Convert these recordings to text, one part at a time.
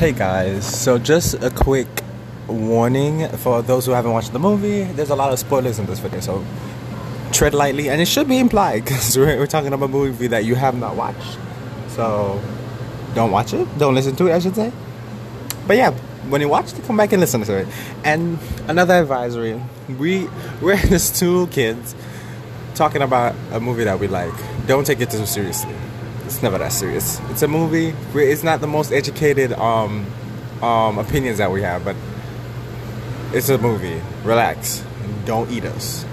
Hey guys, so just a quick warning for those who haven't watched the movie. There's a lot of spoilers in this video, so tread lightly, and it should be implied because we're, we're talking about a movie that you have not watched. So don't watch it, don't listen to it, I should say. But yeah, when you watch it, come back and listen to it. And another advisory: we we're just two kids talking about a movie that we like. Don't take it too seriously. It's never that serious. It's a movie. It's not the most educated um, um, opinions that we have, but it's a movie. Relax. Don't eat us.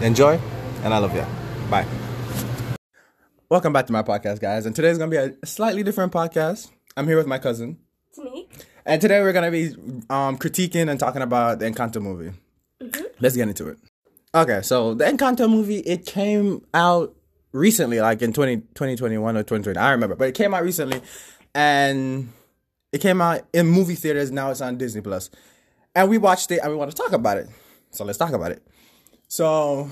Enjoy, and I love you. Bye. Welcome back to my podcast, guys. And today's gonna be a slightly different podcast. I'm here with my cousin. It's me. And today we're gonna be um, critiquing and talking about the Encanto movie. Mm-hmm. Let's get into it. Okay, so the Encanto movie it came out recently, like in 20, 2021 or 2020. I remember, but it came out recently, and it came out in movie theaters. Now it's on Disney Plus, and we watched it and we want to talk about it. So let's talk about it. So,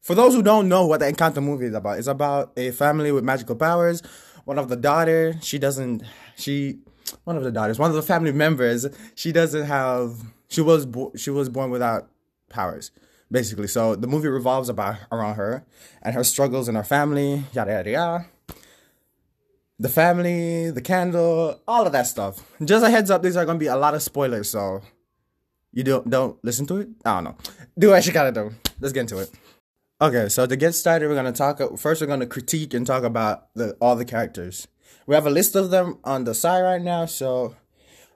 for those who don't know what the Encanto movie is about, it's about a family with magical powers. One of the daughter, she doesn't, she, one of the daughters, one of the family members, she doesn't have, she was, bo- she was born without powers basically. So the movie revolves about around her and her struggles in her family, yada yada yada. The family, the candle, all of that stuff. Just a heads up, these are gonna be a lot of spoilers, so you don't don't listen to it. I don't know. Do what you gotta do. Let's get into it. Okay, so to get started, we're gonna talk. First, we're gonna critique and talk about the all the characters. We have a list of them on the side right now, so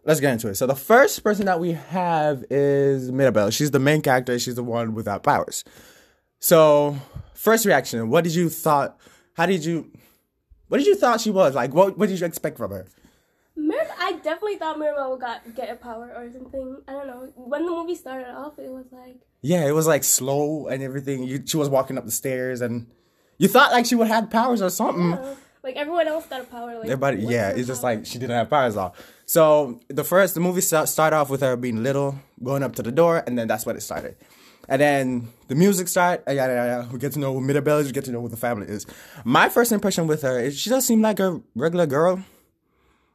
let's get into it. So the first person that we have is Mirabel. She's the main character. She's the one without powers. So first reaction, what did you thought? How did you? What did you thought she was like? What What did you expect from her? Mir- I definitely thought Mirabel got get a power or something. I don't know. When the movie started off, it was like yeah, it was like slow and everything. You, she was walking up the stairs, and you thought like she would have powers or something. Yeah. Like everyone else got a power. Like everybody, yeah, it's just like she didn't have powers all. So the first, the movie start, start off with her being little, going up to the door, and then that's when it started. And then the music start, yeah, yeah, yeah. We get to know who Mirabel is, we get to know what the family is. My first impression with her is she does seem like a regular girl.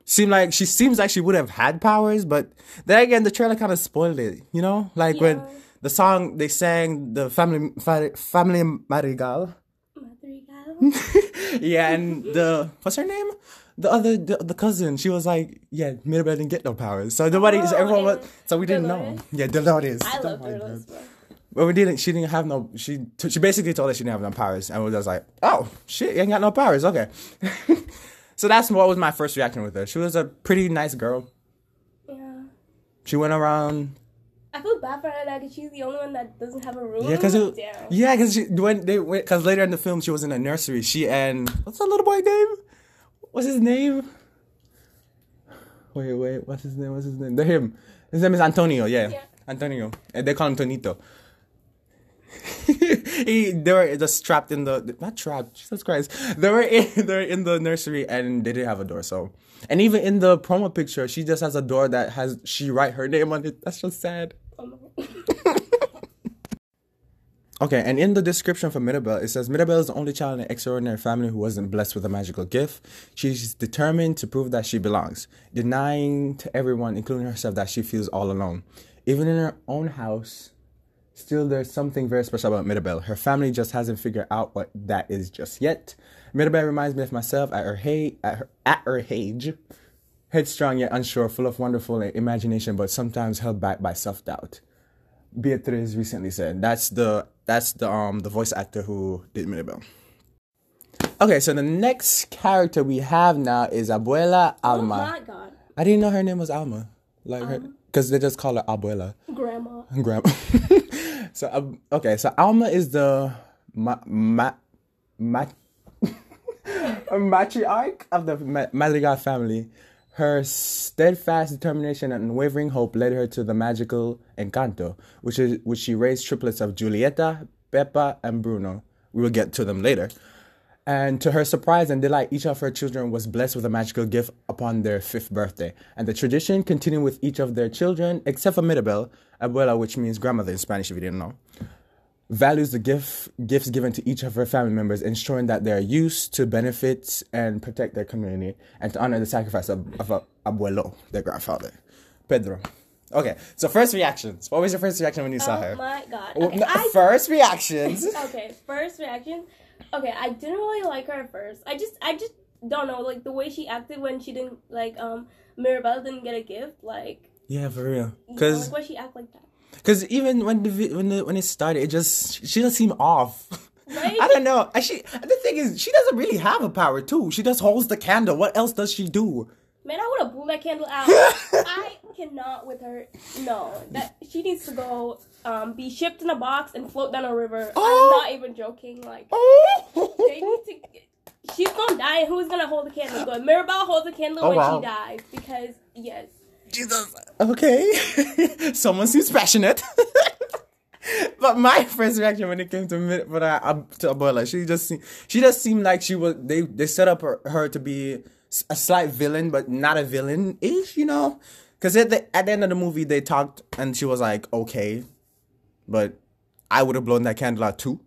Seem like she seems like she would have had powers, but then again, the trailer kind of spoiled it. You know, like yeah. when the song they sang, the family family Madrigal. Yeah, and the what's her name? the other the, the, cousin, she was like, yeah, Mirabel didn't get no powers, so nobody, oh, everyone was, so we didn't Dolores. know. Yeah, Dolores. I love oh Dolores. But we didn't. She didn't have no. She she basically told us she didn't have no powers, and we was like, oh shit, you ain't got no powers. Okay. so that's what was my first reaction with her. She was a pretty nice girl. Yeah. She went around. I feel bad for her that like, she's the only one that doesn't have a room. Yeah, because yeah, because when they because later in the film she was in a nursery. She and what's that little boy name? what's his name? Wait, wait, what's his name? What's his name? The him. His name is Antonio. Yeah, yeah. Antonio. And they call him Tonito. he they were just trapped in the not trapped Jesus Christ they were in they're in the nursery and they didn't have a door so and even in the promo picture she just has a door that has she write her name on it that's just sad. Okay, and in the description for Mirabel, it says Mirabel is the only child in an extraordinary family who wasn't blessed with a magical gift. She's determined to prove that she belongs, denying to everyone, including herself, that she feels all alone. Even in her own house, still there's something very special about Mirabel. Her family just hasn't figured out what that is just yet. Mirabel reminds me of myself at her, at her, at her age, headstrong yet unsure, full of wonderful imagination, but sometimes held back by self doubt. Beatriz recently said. That's the that's the um the voice actor who did Mirabel. Okay, so the next character we have now is Abuela Alma. Oh my god! I didn't know her name was Alma, like um, her, because they just call her Abuela. Grandma. Grandma. so um, okay, so Alma is the ma ma ma matriarch of the Madrigal family. Her steadfast determination and unwavering hope led her to the magical Encanto, which is which she raised triplets of Julieta, Pepa, and Bruno. We will get to them later. And to her surprise and delight, each of her children was blessed with a magical gift upon their fifth birthday. And the tradition continued with each of their children, except for Mirabel, abuela, which means grandmother in Spanish, if you didn't know. Values the gift gifts given to each of her family members, ensuring that they are used to benefit and protect their community, and to honor the sacrifice of, of a abuelo, their grandfather, Pedro. Okay, so first reactions. What was your first reaction when you saw Oh her? my god. Okay, no, I first reactions. okay, first reaction. Okay, I didn't really like her at first. I just I just don't know, like the way she acted when she didn't like um Mirabel didn't get a gift, like yeah, for real. you know, Because like why she act like that. Because even when the when the, when it started, it just she doesn't seem off. Right? I don't know. She the thing is, she doesn't really have a power too. She just holds the candle. What else does she do? Man, I would have blew that candle out. I cannot with her. No, that she needs to go um be shipped in a box and float down a river. Oh. I'm not even joking. Like they Oh, need to. She's gonna die, who's gonna hold the candle? Good. Mirabel holds the candle Oh, when wow. she dies because yes. Jesus. Okay, someone seems passionate. but my first reaction when it came to but I, um, to Abuela, she just se- she just seemed like she was they they set up her, her to be a slight villain, but not a villain ish, you know. Because at the at the end of the movie, they talked and she was like, okay, but I would have blown that candle out too.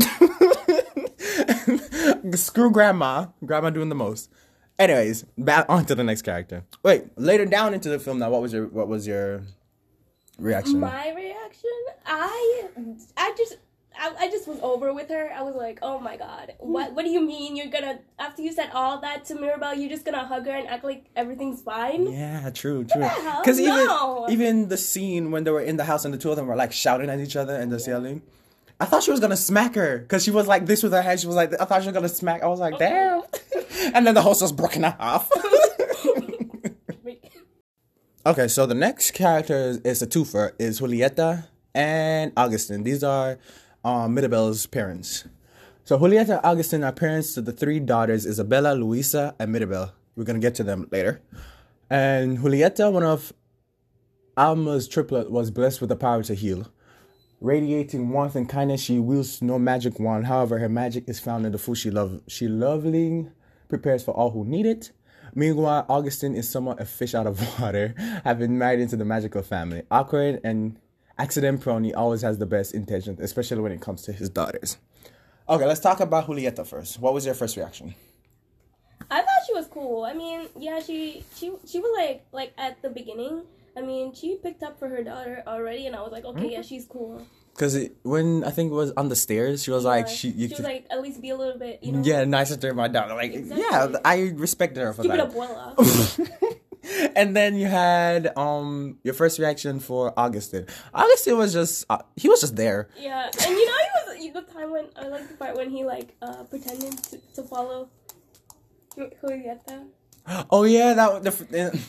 Screw grandma. Grandma doing the most. Anyways, back on to the next character. Wait, later down into the film now, what was your what was your reaction? My reaction, I, I just, I, I just was over with her. I was like, oh my god, what, what do you mean you're gonna after you said all that to Mirabel, you're just gonna hug her and act like everything's fine? Yeah, true, true. the hell? Because even No. even the scene when they were in the house and the two of them were like shouting at each other and just yelling. I thought she was gonna smack her because she was like this with her head. She was like, I thought she was gonna smack. I was like, oh, damn. And then the host was broken in half. Okay, so the next character is, a twofer is Julieta and Augustin. These are um, Mirabel's parents. So Julieta and Augustin are parents to the three daughters Isabella, Luisa, and Mirabel. We're gonna get to them later. And Julieta, one of Alma's triplet, was blessed with the power to heal. Radiating warmth and kindness, she wields no magic wand. However, her magic is found in the food she love. She lovingly prepares for all who need it. Meanwhile, Augustine is somewhat a fish out of water, having married into the magical family. Awkward and accident prone, he always has the best intentions, especially when it comes to his daughters. Okay, let's talk about Julieta first. What was your first reaction? I thought she was cool. I mean, yeah, she she she was like like at the beginning. I mean, she picked up for her daughter already, and I was like, okay, mm-hmm. yeah, she's cool. Because when I think it was on the stairs, she was like, she, you she was like at least be a little bit, you know. yeah, nicer to my daughter. Like, Exactly. yeah, I respected her for Stupid that. abuela. and then you had um your first reaction for Augustine. Augustine was just uh, he was just there. yeah, and you know, he was the time when I like the part when he like uh pretended to, to follow Julieta. Oh yeah, that the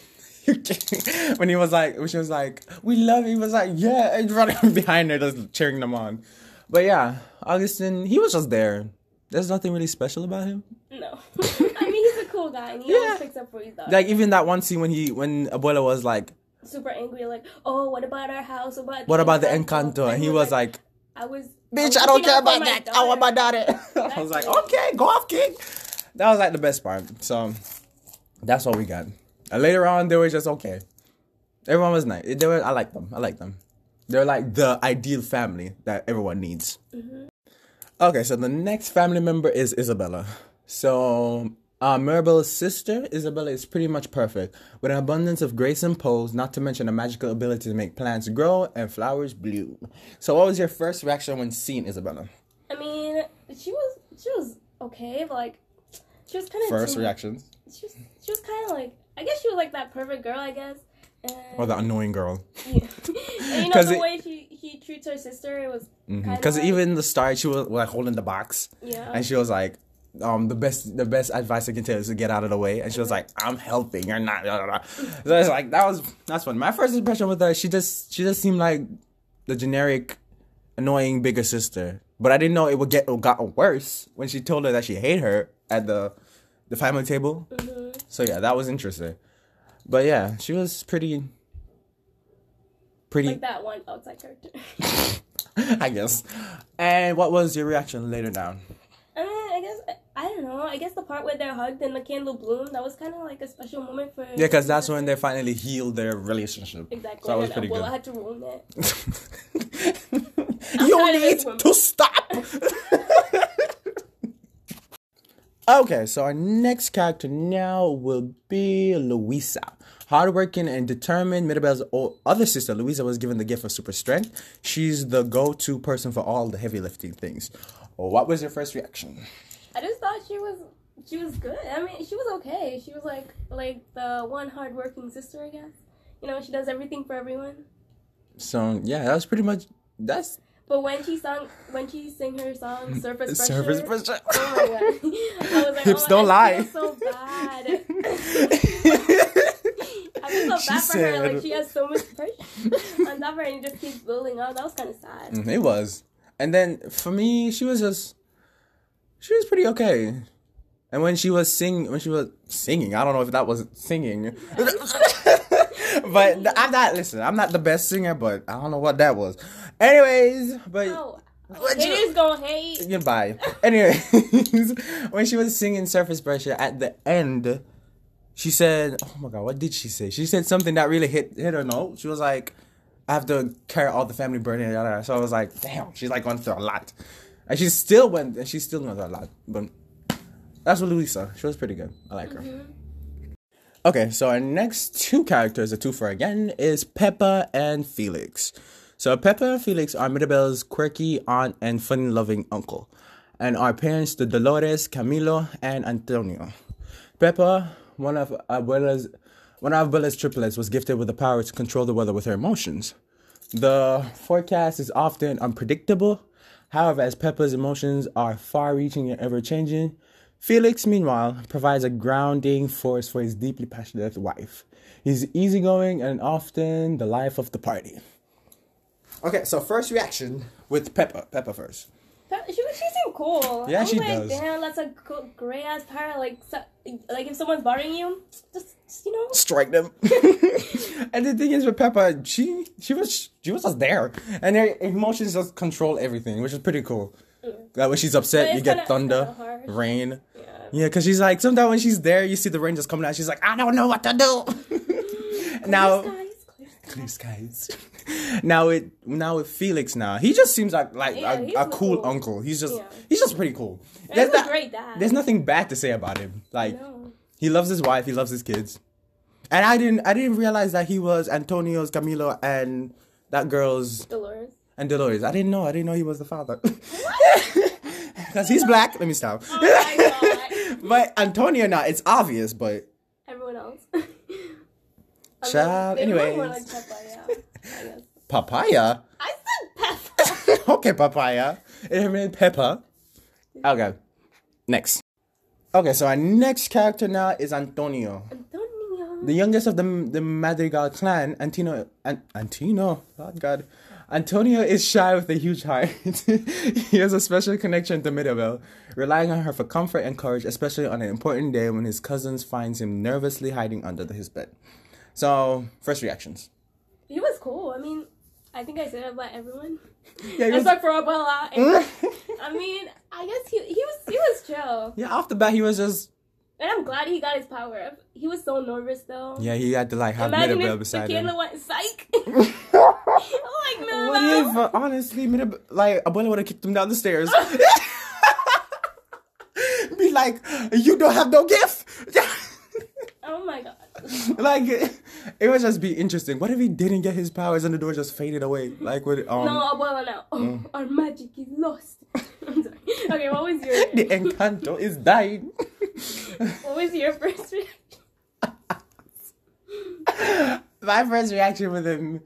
when he was like when she was like we love you. He was like yeah, and running behind her just cheering them on. But yeah, Augustine he was just there. There's nothing really special about him. No, I mean he's a cool guy, and he Yeah. always picks up for his daughter. Like even that one scene when he when Abuela was like, Super angry, like, oh, what about our house? What about "What about the Encanto?" and he was like, I was, "Bitch, was I don't care about that. I want my daughter." I was like, "Okay, go off, king." That was like the best part. So that's what we got. And later on, they were just okay. Everyone was nice. They were. I like them. I like them. They're like the ideal family that everyone needs. Okay, so the next family member is Isabella. So, uh, Mirabel's sister, Isabella, is pretty much perfect, with an abundance of grace and pose, not to mention a magical ability to make plants grow and flowers bloom. So, what was your first reaction when seeing Isabella? I mean, she was, she was okay, but like, she was kind of First reactions? She was, she was kind of like, I guess she was like that perfect girl, I guess. And, Or the annoying girl? yeah. and you know the it- way she he treats her sister, it was Because of even in the start, she was like holding the box, yeah. and she was like, um, the best, the best advice I can tell is to get out of the way. And she was like, "I'm helping, you're not." Blah, blah, blah. So it's like that was that's fun. My first impression with her, she just she just seemed like the generic, annoying bigger sister. But I didn't know it would get it got worse when she told her that she hated her at the the family table. Mm-hmm. So yeah, that was interesting. But yeah, she was pretty, pretty, like that one outside character. I guess. And what was your reaction later down? I I guess I don't know. I guess the part where they're hugged and the candle bloomed, that was kind of like a special moment for. Yeah, because that's when they finally healed their relationship. Exactly. So that was pretty Abuela good. had to ruin it. you need to stop. Okay, so our next character now will be Luisa. Hardworking and determined, Mirabel's other sister, Luisa, was given the gift of super strength. She's the go to person for all the heavy lifting things. What was your first reaction? I just thought she was she was good. I mean, she was okay. She was like like the one hardworking sister, I guess. You know, she does everything for everyone. So, yeah, that was pretty much. That's But when she sung, when she sang her song "Surface Pressure," surface pressure. oh my god, I was like, Hips oh, don't I lie. Feel so bad. I feel so She bad for her. Like she has so much pressure on top of her, and it just keeps building up. That was kind of sad. Mm, It was. And then for me, she was just she was pretty okay. And when she was sing when she was singing, I don't know if that was singing. but I'm not listen, I'm not the best singer, but I don't know what that was. Anyways, but Oh, What you- haters gonna hate. goodbye. Anyways, when she was singing Surface Pressure at the end, she said, "Oh my god, what did she say?" She said something that really hit hit her note. She was like, "I have to carry all the family burden." yada, yada. So I was like, "Damn, she's like going through a lot," and she still went, and she's still going through a lot. But that's what Luisa. She was pretty good. I like her. Mm-hmm. Okay, so our next two characters, a twofer again, is Pepa and Felix. So Pepa and Felix are Mirabel's quirky aunt and fun-loving uncle, and are parents to Dolores, Camilo, and Antonio. Pepa, one of Abuela's one of Abuela's triplets, was gifted with the power to control the weather with her emotions. The forecast is often unpredictable. However, as Pepa's emotions are far reaching and ever changing, Felix, meanwhile, provides a grounding force for his deeply passionate wife. He's easygoing and often the life of the party. Okay, so first reaction with Pepa. Pepa first. That- She, she seemed cool. Yeah, I was she like, does. Damn, that's a cool, great ass power. Like, so, like if someone's bothering you, just, just you know. Strike them. and the thing is with Pepa, she she was she was just there, and her emotions just control everything, which is pretty cool. Mm. Like when she's upset, you get thunder, rain. Yeah. Yeah, because she's like, sometimes when she's there, you see the rain just coming out. She's like, I don't know what to do. Mm. now, Clear skies, clear clear skies. now it now with Felix now, he just seems like like Yeah, a, a cool cool. uncle. He's just Yeah. he's just pretty cool. And There's he's a not- great dad. There's nothing bad to say about him. Like No. he loves his wife, he loves his kids. And I didn't I didn't realize that he was Antonio's Camilo and that girl's Dolores. and Dolores. I didn't know. I didn't know he was the father. Because he's black. Let me stop. Oh but Antonio now, it's obvious, but Everyone else. Child, they anyways. Like Pepa, yeah. I guess. papaya. I said Pepa. okay, papaya. It meant Pepa. Okay. Next. Okay, so our next character now is Antonio. Antonio. The youngest of the the Madrigal clan, Antino, An- Antino, oh God, Antonio is shy with a huge heart. he has a special connection to Mirabel, relying on her for comfort and courage, especially on an important day when his cousins finds him nervously hiding under his bed. So, first reactions. He was cool. I mean, I think I said it about everyone. Yeah, he was- Except for Abuela. And, I mean, I guess he he was he was chill. yeah. Off the bat, he was just And I'm glad he got his power up. He was so nervous though. yeah. He had to like have Imagine Mirabel if beside Tequila him. went psych. I'm like, no, What if, uh, honestly, Mirabel, like Abuela would have kicked him down the stairs? Be like, you don't have no gift. Oh my god. like it would just be interesting. What if he didn't get his powers and the door just faded away? Like with um No, Abuela now. Oh, Mm. our magic is lost. I'm sorry. Okay, what was your the encanto is dying. what was your first reaction? My first reaction with him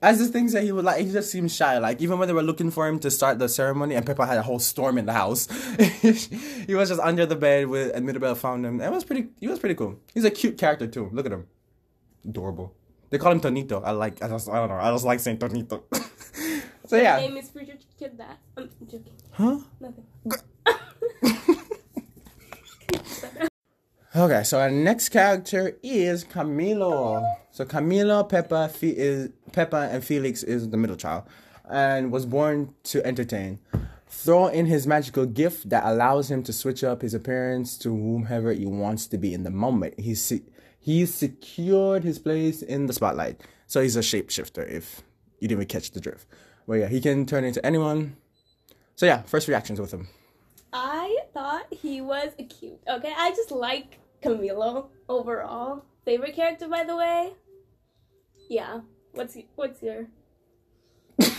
as the things that he would like he just seemed shy. Like even when they were looking for him to start the ceremony and Pepa had a whole storm in the house. he was just under the bed with and Mirabel found him. It was pretty he was pretty cool. He's a cute character too. Look at him. Adorable. They call him Tonito. I like I just I don't know. I just like saying Tonito. so My yeah. name is Preacher Kid that. I'm joking. Huh? Nothing. Okay, so our next character is Camilo. So Camilo, Pepa, Fe- is Pepa, and Felix is the middle child, and was born to entertain. Throw in his magical gift that allows him to switch up his appearance to whomever he wants to be in the moment. He's se- he's secured his place in the spotlight, so he's a shapeshifter. If you didn't catch the drift, But yeah, he can turn into anyone. So yeah, first reactions with him. I thought he was cute. Okay, I just like Camilo overall. Favorite character, by the way. Yeah. What's what's your? okay,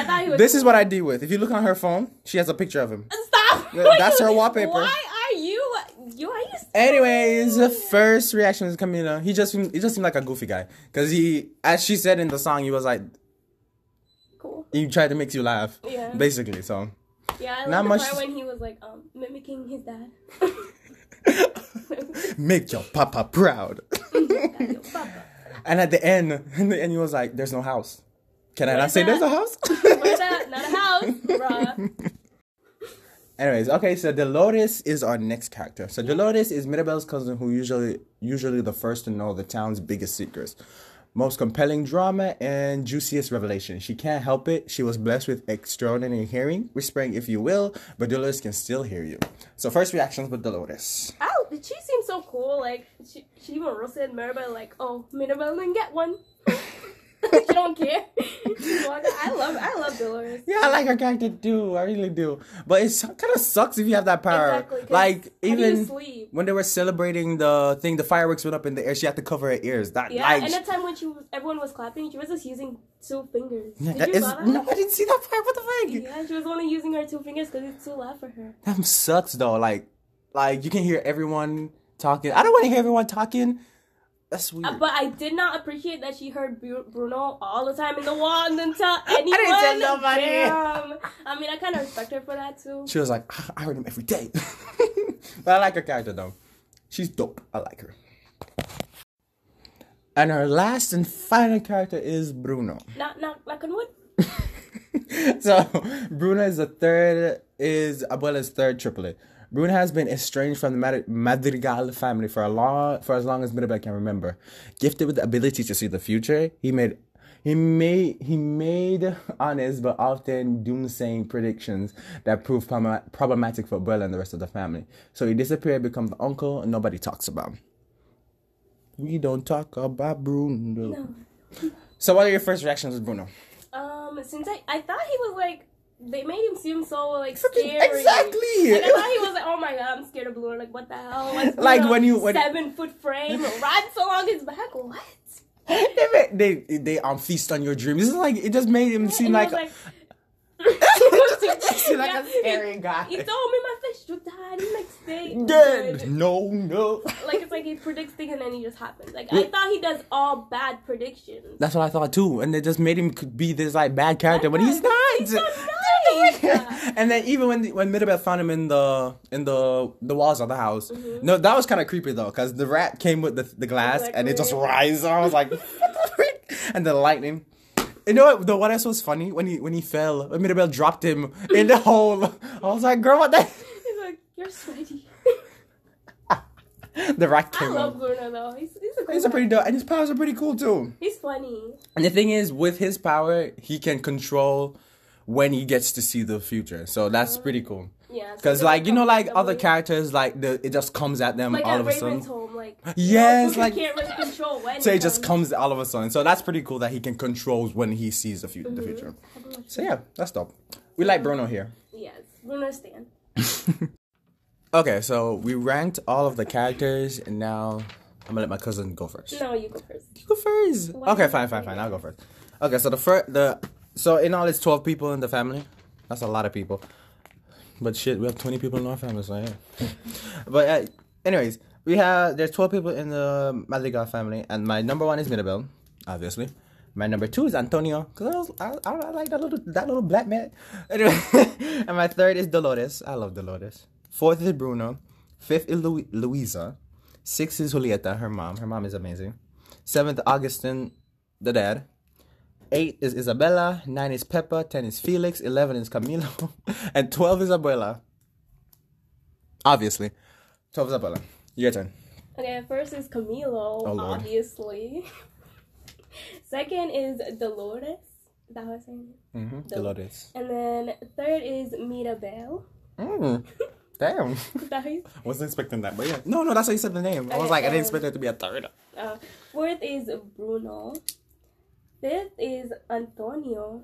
I thought he was. This is what I deal with. If you look on her phone, she has a picture of him. Stop. That's her wallpaper. Why are you? You are you? Anyways, the first reaction is Camila. He just seemed, he just seemed like a goofy guy because he, as she said in the song, he was like Cool. he tried to make you laugh, Yeah. basically. So Yeah, I Not the much- part when he was like um mimicking his dad. make your papa proud. and at the end, in the end, he was like, "There's no house." Can I not say there's a house? That? Not a house, bruh. Anyways, okay, so Dolores is our next character. So Dolores is Mirabel's cousin who usually usually the first to know the town's biggest secrets. Most compelling drama and juiciest revelation. She can't help it. She was blessed with extraordinary hearing, whispering if you will, but Dolores can still hear you. So first reactions with Dolores. Oh, she seems so cool. Like she, she even roasted Mirabel. Like, oh, Mirabel didn't get one. she don't care. I love, I love Dolores. Yeah, I like her character too. I really do. But it kind of sucks if you have that power. Exactly, Like you even when they were celebrating the thing, the fireworks went up in the air. She had to cover her ears. That Yeah, like and the time when she was, everyone was clapping, she was just using two fingers. Yeah, Did that you is saw that? no, I didn't see that part. What the fuck? Yeah, she was only using her two fingers because it's too loud for her. That sucks though. Like, like you can hear everyone talking. I don't want to hear everyone talking. That's weird. Uh, But I did not appreciate that she heard Bru- Bruno all the time in the wall and didn't tell anyone. tell nobody. Damn. I mean, I kind of respect her for that too. she was like, "Ah, I heard him every day. but I like her character though. She's dope. I like her. And her last and final character is Bruno. Not, not, knock on wood. so Bruno is the third is Abuela's third triplet. Bruno has been estranged from the Mad- Madrigal family for a long for as long as Mirabel can remember. Gifted with the ability to see the future, he made he made he made honest but often doomsaying predictions that proved prob- problematic for Abuela and the rest of the family. So he disappeared, become the uncle and nobody talks about. Him. We don't talk about Bruno. So what are your first reactions with Bruno? Um, since I, I thought he was like, they made him seem so like Freaking- scary. exactly. Like, I thought he was like, oh my god, I'm scared of Blue. Like, what the hell? Like, Like, when you- when- seven foot frame, rides along his back. What? they, they they um feast on your dreams. It's like it just made him seem And like, seem like a scary guy. He told me my fish would die the next day. dead. No, no. Like it's like he predicts things and then he just happens. Like I thought he does all bad predictions. That's what I thought too, and they just made him could be this like bad character, but he's not. He's nice. and then even when when Mirabel found him in the in the the walls of the house, mm-hmm. no, that was kind of creepy though, because the rat came with the the glass Like, and it just rises. I was like, what the frick? and the lightning. You know what? The what else was funny when he when he fell, when Mirabel dropped him in the hole. I was like, girl, what the? He's like, you're sweaty. the rat came. I love up. Bruno though. He's he's a cool He's a pretty dope, and his powers are pretty cool too. He's funny. And the thing is, with his power, he can control when he gets to see the future. So that's pretty cool. Yeah. Because like you know, like other characters, like the it just comes at them like all of a sudden. home, like Yes, like- can't really control when. So it just comes all of a sudden. So that's pretty cool that he can control when he sees the, fu- Mm-hmm. the future. So yeah, that's dope. We like Bruno here. Yes, Bruno Stan. Okay, so we ranked all of the characters, and now I'm gonna let my cousin go first. No, you go first. You go first. Why Okay, fine, fine, fine. I'll go first. Okay, so the first, the so in all, it's twelve people in the family. That's a lot of people. But shit, we have twenty people in our family, so yeah. but uh, anyways, we have there's twelve people in the Madrigal family, and my number one is Mirabel, obviously. My number two is Antonio, cause I, was, I, I, like that little that little black man. Anyway, and my third is Dolores. I love Dolores. Fourth is Bruno. Fifth is Lu- Luisa. Sixth is Julieta, her mom. Her mom is amazing. Seventh, Augustin, the dad. Eight is Isabella. Nine is Pepa. Ten is Felix. Eleven is Camilo. and twelve is Abuela. Obviously. Twelve is Abuela. Your turn. Okay, first is Camilo, Oh, Lord. obviously. Second is Dolores. Is that how I say it? Mm-hmm. Dolores. And then third is Mirabel. Mm. Damn. Is that you? Wasn't expecting that, but yeah. No, no, that's how you said the name. I was Okay, like, I didn't um, expect there to be a third. Uh, fourth is Bruno. Fifth is Antonio.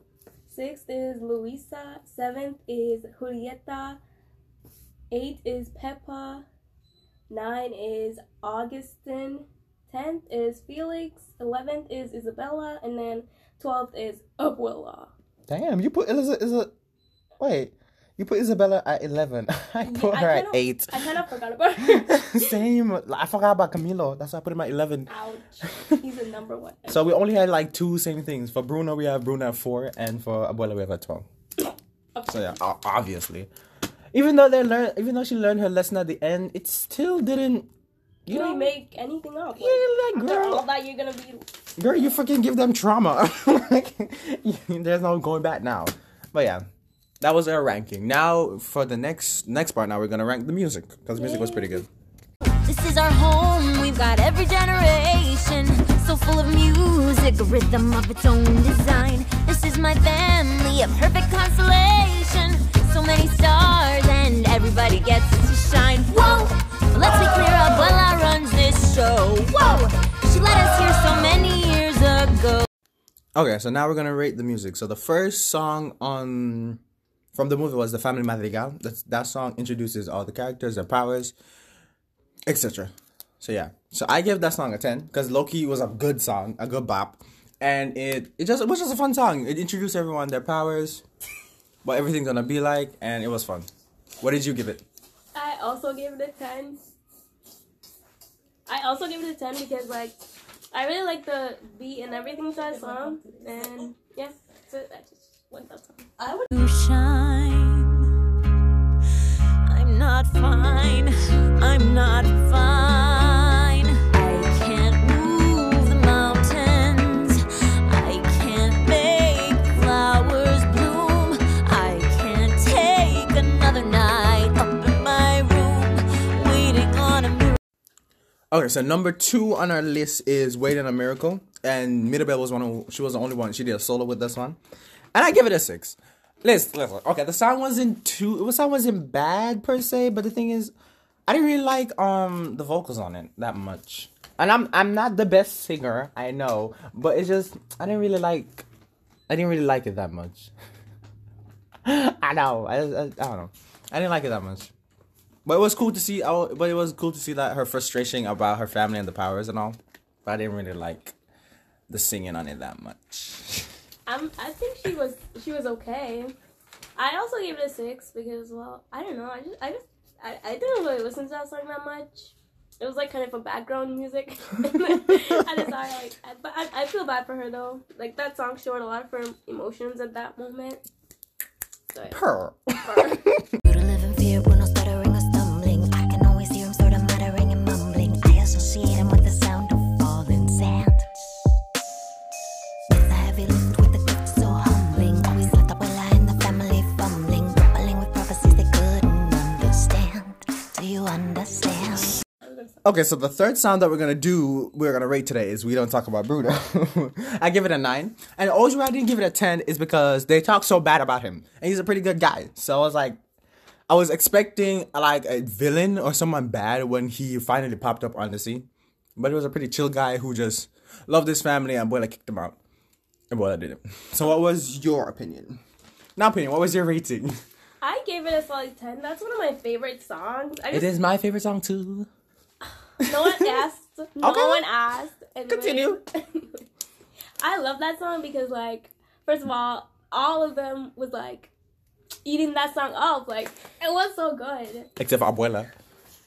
Sixth is Luisa. Seventh is Julieta. Eight is Pepa. Nine is Augustin. Tenth is Felix. Eleventh is Isabella. And then twelfth is Abuela. Damn, you put Eliza is a wait. You put Isabella at eleven. I put I her at kinda- eight. I kind of forgot about her. Same. I forgot about Camilo. That's why I put him at eleven. Ouch. He's the number one. So we only had like two same things. For Bruno, we have Bruno at four, and for Abuela, we have at twelve. So yeah, obviously. Even though they learn, even though she learned her lesson at the end, it still didn't. You You know, don't make anything up. Yeah, like, girl. all that, you're gonna be. girl, you freaking give them trauma. Like, There's no going back now. But yeah, that was our ranking. Now for the next next part, now we're gonna rank the music because the music was pretty good. This is our home, we've got every generation. So full of music, a rhythm of its own design. This is my family, a perfect constellation. So many stars, and everybody gets to shine. Whoa! Let's be clear, Abuela runs this show. Whoa! She let us hear so many years ago. Okay, so now we're gonna rate the music. So the first song on from the movie was the Family Madrigal. That's that song introduces all the characters, their powers, etc. So yeah, so I give that song a ten because Loki was a good song, a good bop, and it it just it was just a fun song. It introduced everyone their powers, what everything's gonna be like, and it was fun. What did you give it? I also gave it a ten. I also gave it a ten because like I really like the beat and everything to that song, and yeah, so I just went that song. I would to shine. I'm not fine. I'm not fine. I can't move the mountains. I can't make flowers bloom. I can't take another night up in my room, waiting on a miracle. Okay, so number two on our list is "Waiting on a Miracle," and Mirabel was one of she was the only one she did a solo with this one, and I give it a six. Listen, listen. Okay, the song wasn't too. The song wasn't bad per se, but the thing is, I didn't really like um the vocals on it that much. And I'm I'm not the best singer, I know, but it's just I didn't really like. I didn't really like it that much. I know. I, I I don't know. I didn't like it that much. But it was cool to see. oh, But it was cool to see that her frustration about her family and the powers and all. But I didn't really like the singing on it that much. I'm, I think she was she was okay. I also gave it a six because well I don't know I just I just I, I didn't really listen to that song that much. It was like kind of a background music. I just thought like I, but I, I feel bad for her though. Like that song showed a lot of her emotions at that moment. So, yeah. Her. You Okay, so the third sound that we're gonna do, we're gonna rate today is we don't talk about Bruno. I give it a nine, and the only I didn't give it a ten is because they talk so bad about him, and he's a pretty good guy. So I was like, I was expecting like a villain or someone bad when he finally popped up on the scene, but it was a pretty chill guy who just loved his family, and boy, Abuela kicked him out. boy Abuela did it. So what was your opinion? Not opinion. What was your rating? I gave it a solid ten. That's one of my favorite songs. I just, is my favorite song too. No one asked. No Okay. one asked. Anyway. Continue. I love that song because, like, first of all, all of them was like eating that song up. Like, it was so good. Except for Abuela.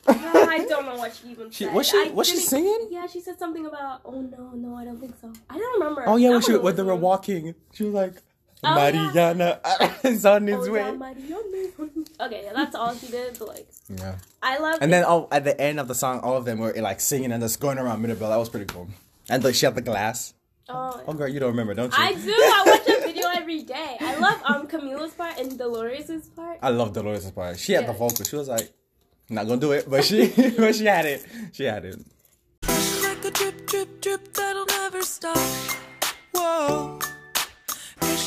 Ah, I don't know what she even She- said. was she- was she singing? Yeah, she said something about. Oh no, no, I don't think so. I don't remember. Oh yeah, when, she, when they were walking, she was like, Oh, yeah. Mariana is on his Oh, way. Mariana. okay, yeah, that's all she did. But like, Yeah. I love. And then oh, at the end of the song, all of them were like singing and just going around Mirabel. That was pretty cool. And like, she had the glass. oh, Oh girl, you don't remember, don't you? I do. I watch that video every day. I love um Camila's part and Dolores's part. I love Dolores's part. She had the Yeah. vocal. She was like, not gonna do it, but she, but she had it. She had it. like a drip, drip, drip that'll never stop. Whoa.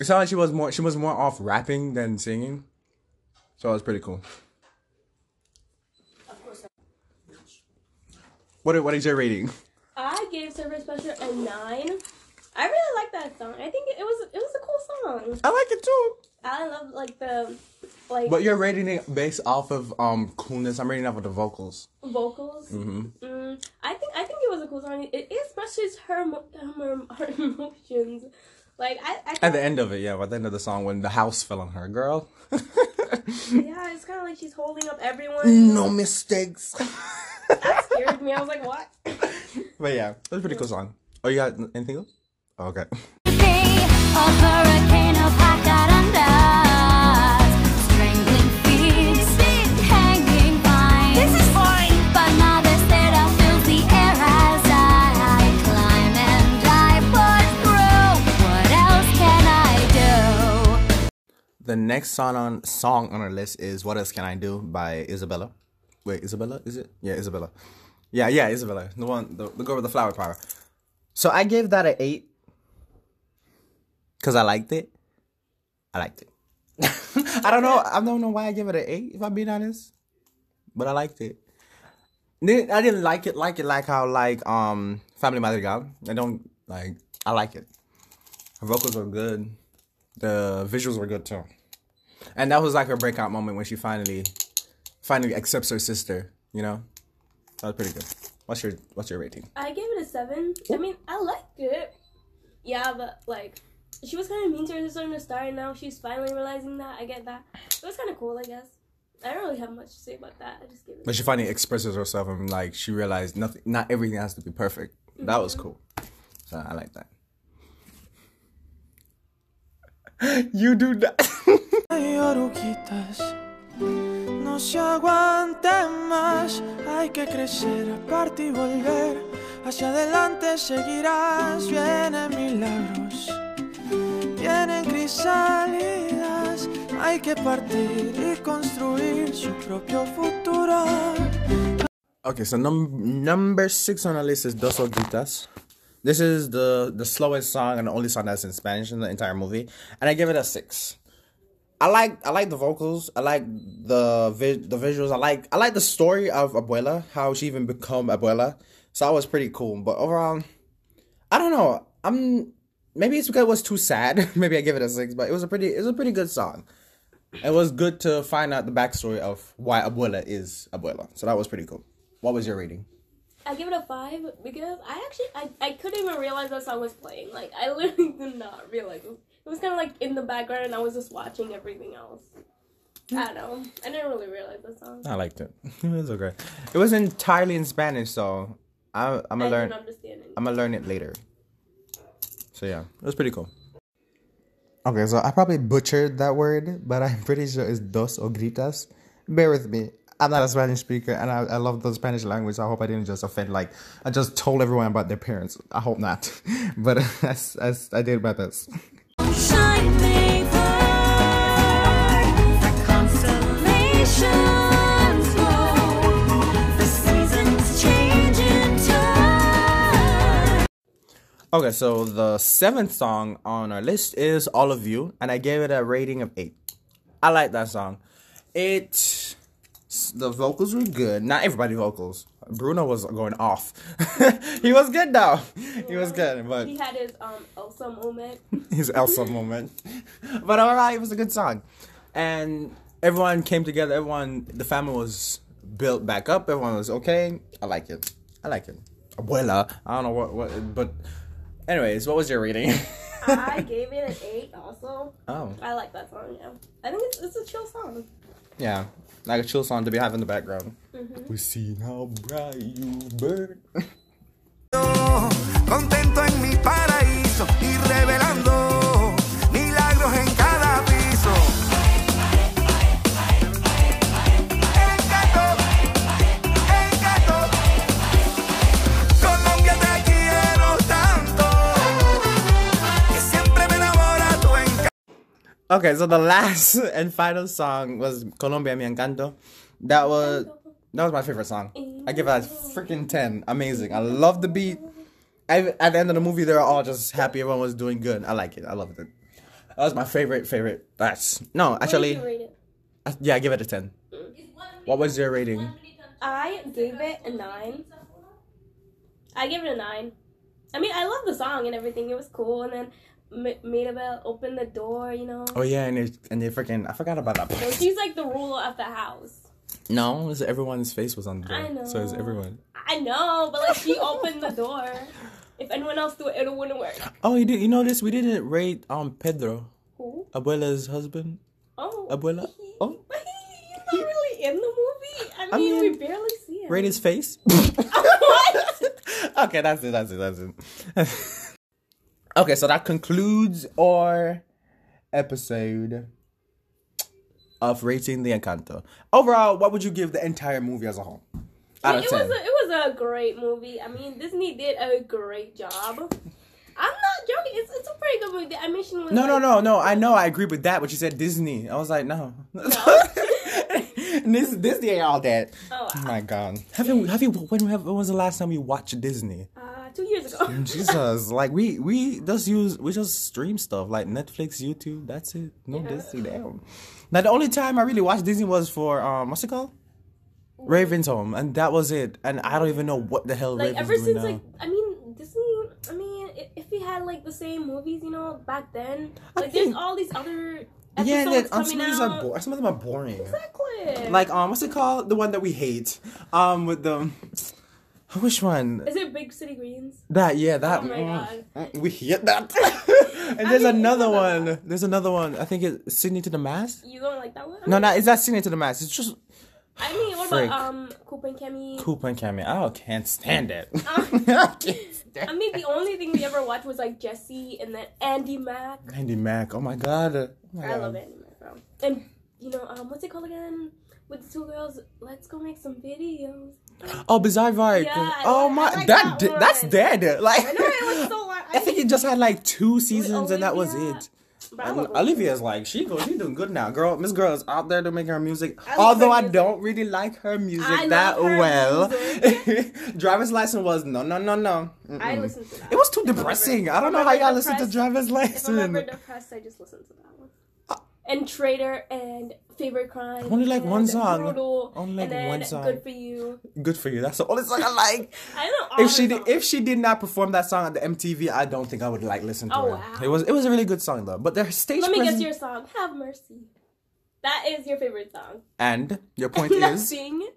It sounded like she was more she was more off rapping than singing, so it was pretty cool. Of course. What what is your rating? I gave Surface Pressure a nine. I really like that song. I think it was it was a cool song. I like it too. I love like the like But you're rating it based off of um coolness. I'm rating off of the vocals. vocals. Mm-hmm. Mm, I think I think it was a cool song. It expresses her her, her emotions. Like I, I At the end of it, yeah, at the end of the song when the house fell on her, girl. yeah, it's kind of like she's holding up everyone. no mistakes. that scared me. I was like, what? But yeah, it was a pretty cool song. Oh, you got anything else? Oh, okay. The next song on song on our list is "What Else Can I Do" by Isabella. Wait, Isabella? Is it? Yeah, Isabella. Yeah, yeah, Isabella. The one, the, the girl with the flower power. So I gave that an eight because I liked it. I liked it. I don't know. I don't know why I give it an eight. If I'm being honest, but I liked it. I didn't like it like it like how like um Family Madrigal. I don't like. I like it. Her vocals were good. The visuals were good too. And that was like her breakout moment when she finally finally accepts her sister, you know? That was pretty good. What's your what's your rating? I gave it a seven. I mean, I liked it. Yeah, but like, she was kind of mean to her sister in the start, and now she's finally realizing that. I get that. It was kind of cool, I guess. I don't really have much to say about that. I just gave it. But she finally expresses herself and like she realized nothing not everything has to be perfect. That was mm-hmm. cool. So I like that. you do that. Hay oruguitas, no se aguanten más. Hay que crecer, aparte y volver. Hacia adelante seguirás. Vienen milagros, vienen crisálidas. Hay que partir y construir su propio futuro. Okay, so num- number six on our list is Dos Ojitas. This is the the slowest song and the only song that's in Spanish in the entire movie, and I give it a six. I like I like the vocals. I like the vi- the visuals. I like I like the story of Abuela, how she even become Abuela. So that was pretty cool. But overall, I don't know. I'm maybe it's because it was too sad. maybe I give it a six. But it was a pretty it was a pretty good song. It was good to find out the backstory of why Abuela is Abuela. So that was pretty cool. What was your rating? I give it a five because I actually I, I couldn't even realize that song was playing. Like I literally did not realize it. Was kind of like in the background, and I was just watching everything else. Hmm. I don't know. I didn't really realize that song. I liked it. It was okay. It was entirely in Spanish, so I, I'm gonna learn. didn't it. I'm gonna learn it later. So yeah, it was pretty cool. Okay, so I probably butchered that word, but I'm pretty sure it's dos o gritas. Bear with me. I'm not a Spanish speaker, and I, I love the Spanish language. I hope I didn't just offend. Like I just told everyone about their parents. I hope not, but as, as I did my best. Okay, so the seventh song on our list is All of You, and I gave it a rating of eight. I like that song. It the vocals were good. Not everybody vocals. Bruno was going off. he was good though. He was good, but He had his um Elsa moment. his Elsa moment. But alright, it was a good song. And everyone came together, everyone the family was built back up, everyone was okay. I like it. I like it. Abuela. I don't know what what but anyways, what was your reading? I gave it an eight. Also, oh. I like that song. Yeah, I think it's it's a chill song. Yeah. Like a chill song to be having in the background. Mm-hmm. We see how bright you burn. Contento en mi paraíso y revelando Okay, so the last and final song was Colombia Mi Encanto. That was that was my favorite song. I give it a freaking ten. Amazing. I love the beat. I, at the end of the movie, they're all just happy. Everyone was doing good. I like it. I loved it. That was my favorite favorite. That's no, actually, you rate it? I- yeah, I give it a ten. What was your rating? I gave it a nine. I gave it a nine. I mean, I love the song and everything. It was cool, and then Mirabel opened the door. You know, Oh yeah, and they and they freaking I forgot about so that. she's like the ruler of the house. No, it was everyone's face was on the door. I know. So it's everyone. I know, but like she opened the door. If anyone else do it, it wouldn't work. Oh, you did. You know this? We didn't rate um Pedro, Who? Abuela's husband. Oh, Abuela? He, Oh. he's not really in the movie. I I mean, mean, we barely see him. Rate his face. what? okay, that's it. That's it. That's it. okay, so that concludes our episode of rating the Encanto. Overall, what would you give the entire movie as a whole? Out of it was a, it was a great movie. I mean, Disney did a great job. I'm not joking. It's, it's a pretty good movie. The animation was No, no, like- no, no. I know. I agree with that. But you said Disney. I was like, no. this Disney ain't all that. Oh, Oh my god. Have you? Have you? When, when was the last time you watched Disney? Two years ago. Jesus, like we we just use we just stream stuff like Netflix, YouTube. That's it. No Disney. Damn. Now the only time I really watched Disney was for um what's it called? Raven's Home, and that was it. And I don't even know what the hell like Raven's ever since now. like I mean Disney. I mean, if we had like the same movies, you know, back then, like there's think- all these other episodes yeah, and then, um, some of these are bo- some of them are boring. Exactly. Like um, what's it called? The one that we hate. Um, with the which one? is it Big City Greens? That yeah, that Oh my mm, God. mm, we hate that. and there's another one. that There's another one. I think it's Sydney to the Max. You don't like that one? No, no, it's not Sydney to the Max. It's just I mean, what Frick. about um Coop and Cami? Coop and Cami. I can't stand it. Uh, I can't stand I mean, the only thing we ever watched was like Jessie and then Andy Mack. Andy Mack. Oh my god. Oh my I God. love Andy Mack, bro. And you know, um, what's it called again? With the two girls, let's go make some videos. Oh, Bizaardvark. Yeah, oh my, like that, that that's dead. Like, I know it was so long. I think it just had like two seasons and that was it. And Olivia's like she goes, she's doing good now, girl. Miss Girl is out there to make her music. I Although her I music. don't really like her music I that well. Driver's license was no, no, no, no. Mm-mm. I listened to that. It was too If depressing. ever- I don't know how y'all listen to Driver's If I'm ever license. depressed, I just listen to that one. And Traitor and Favorite Crime. Only like one song. Brutal, Only like and then one song. Good for you. Good for you. That's the only song I like. I know if she did, if she did not perform that song at the MTV, I don't think I would like listen to Oh, it. wow. It was it was a really good song though. But their stage Let me guess presence your song. Have mercy. That is your favorite song. and your point is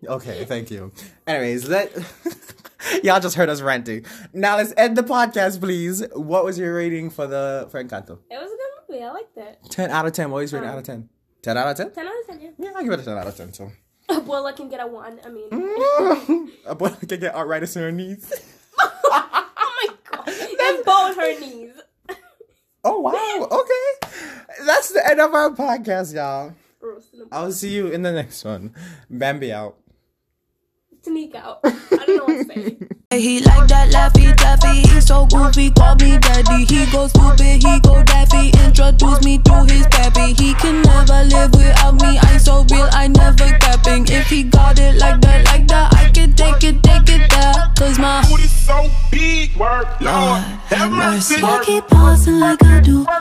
okay. Thank you. Anyways, let y'all just heard us ranting. Now let's end the podcast, please. What was your rating for the for Encanto? It was a good movie. I liked it. Ten out of ten. Your rating Um, out of ten? Ten out of ten. 10 out of 10, yeah. Yeah, I give it a ten out of ten. So, Abuela can get a 1. I mean, mm. a boy can get arthritis in her knees. oh my god. And both her knees. Oh wow. Okay, that's the end of our podcast, y'all. I'll see you in the next one. Bambi out. Sneak out. I don't know what to say. He like that laffy taffy. He so goofy, call me daddy. He go stupid, he go daffy. Introduce me to his pappy. He can never live without me. I'm so real, I never capping. If he got it like that, like that, I can take it, take it there. Cause my Booty so big, work, Lord, have mercy. I keep pausing like I do.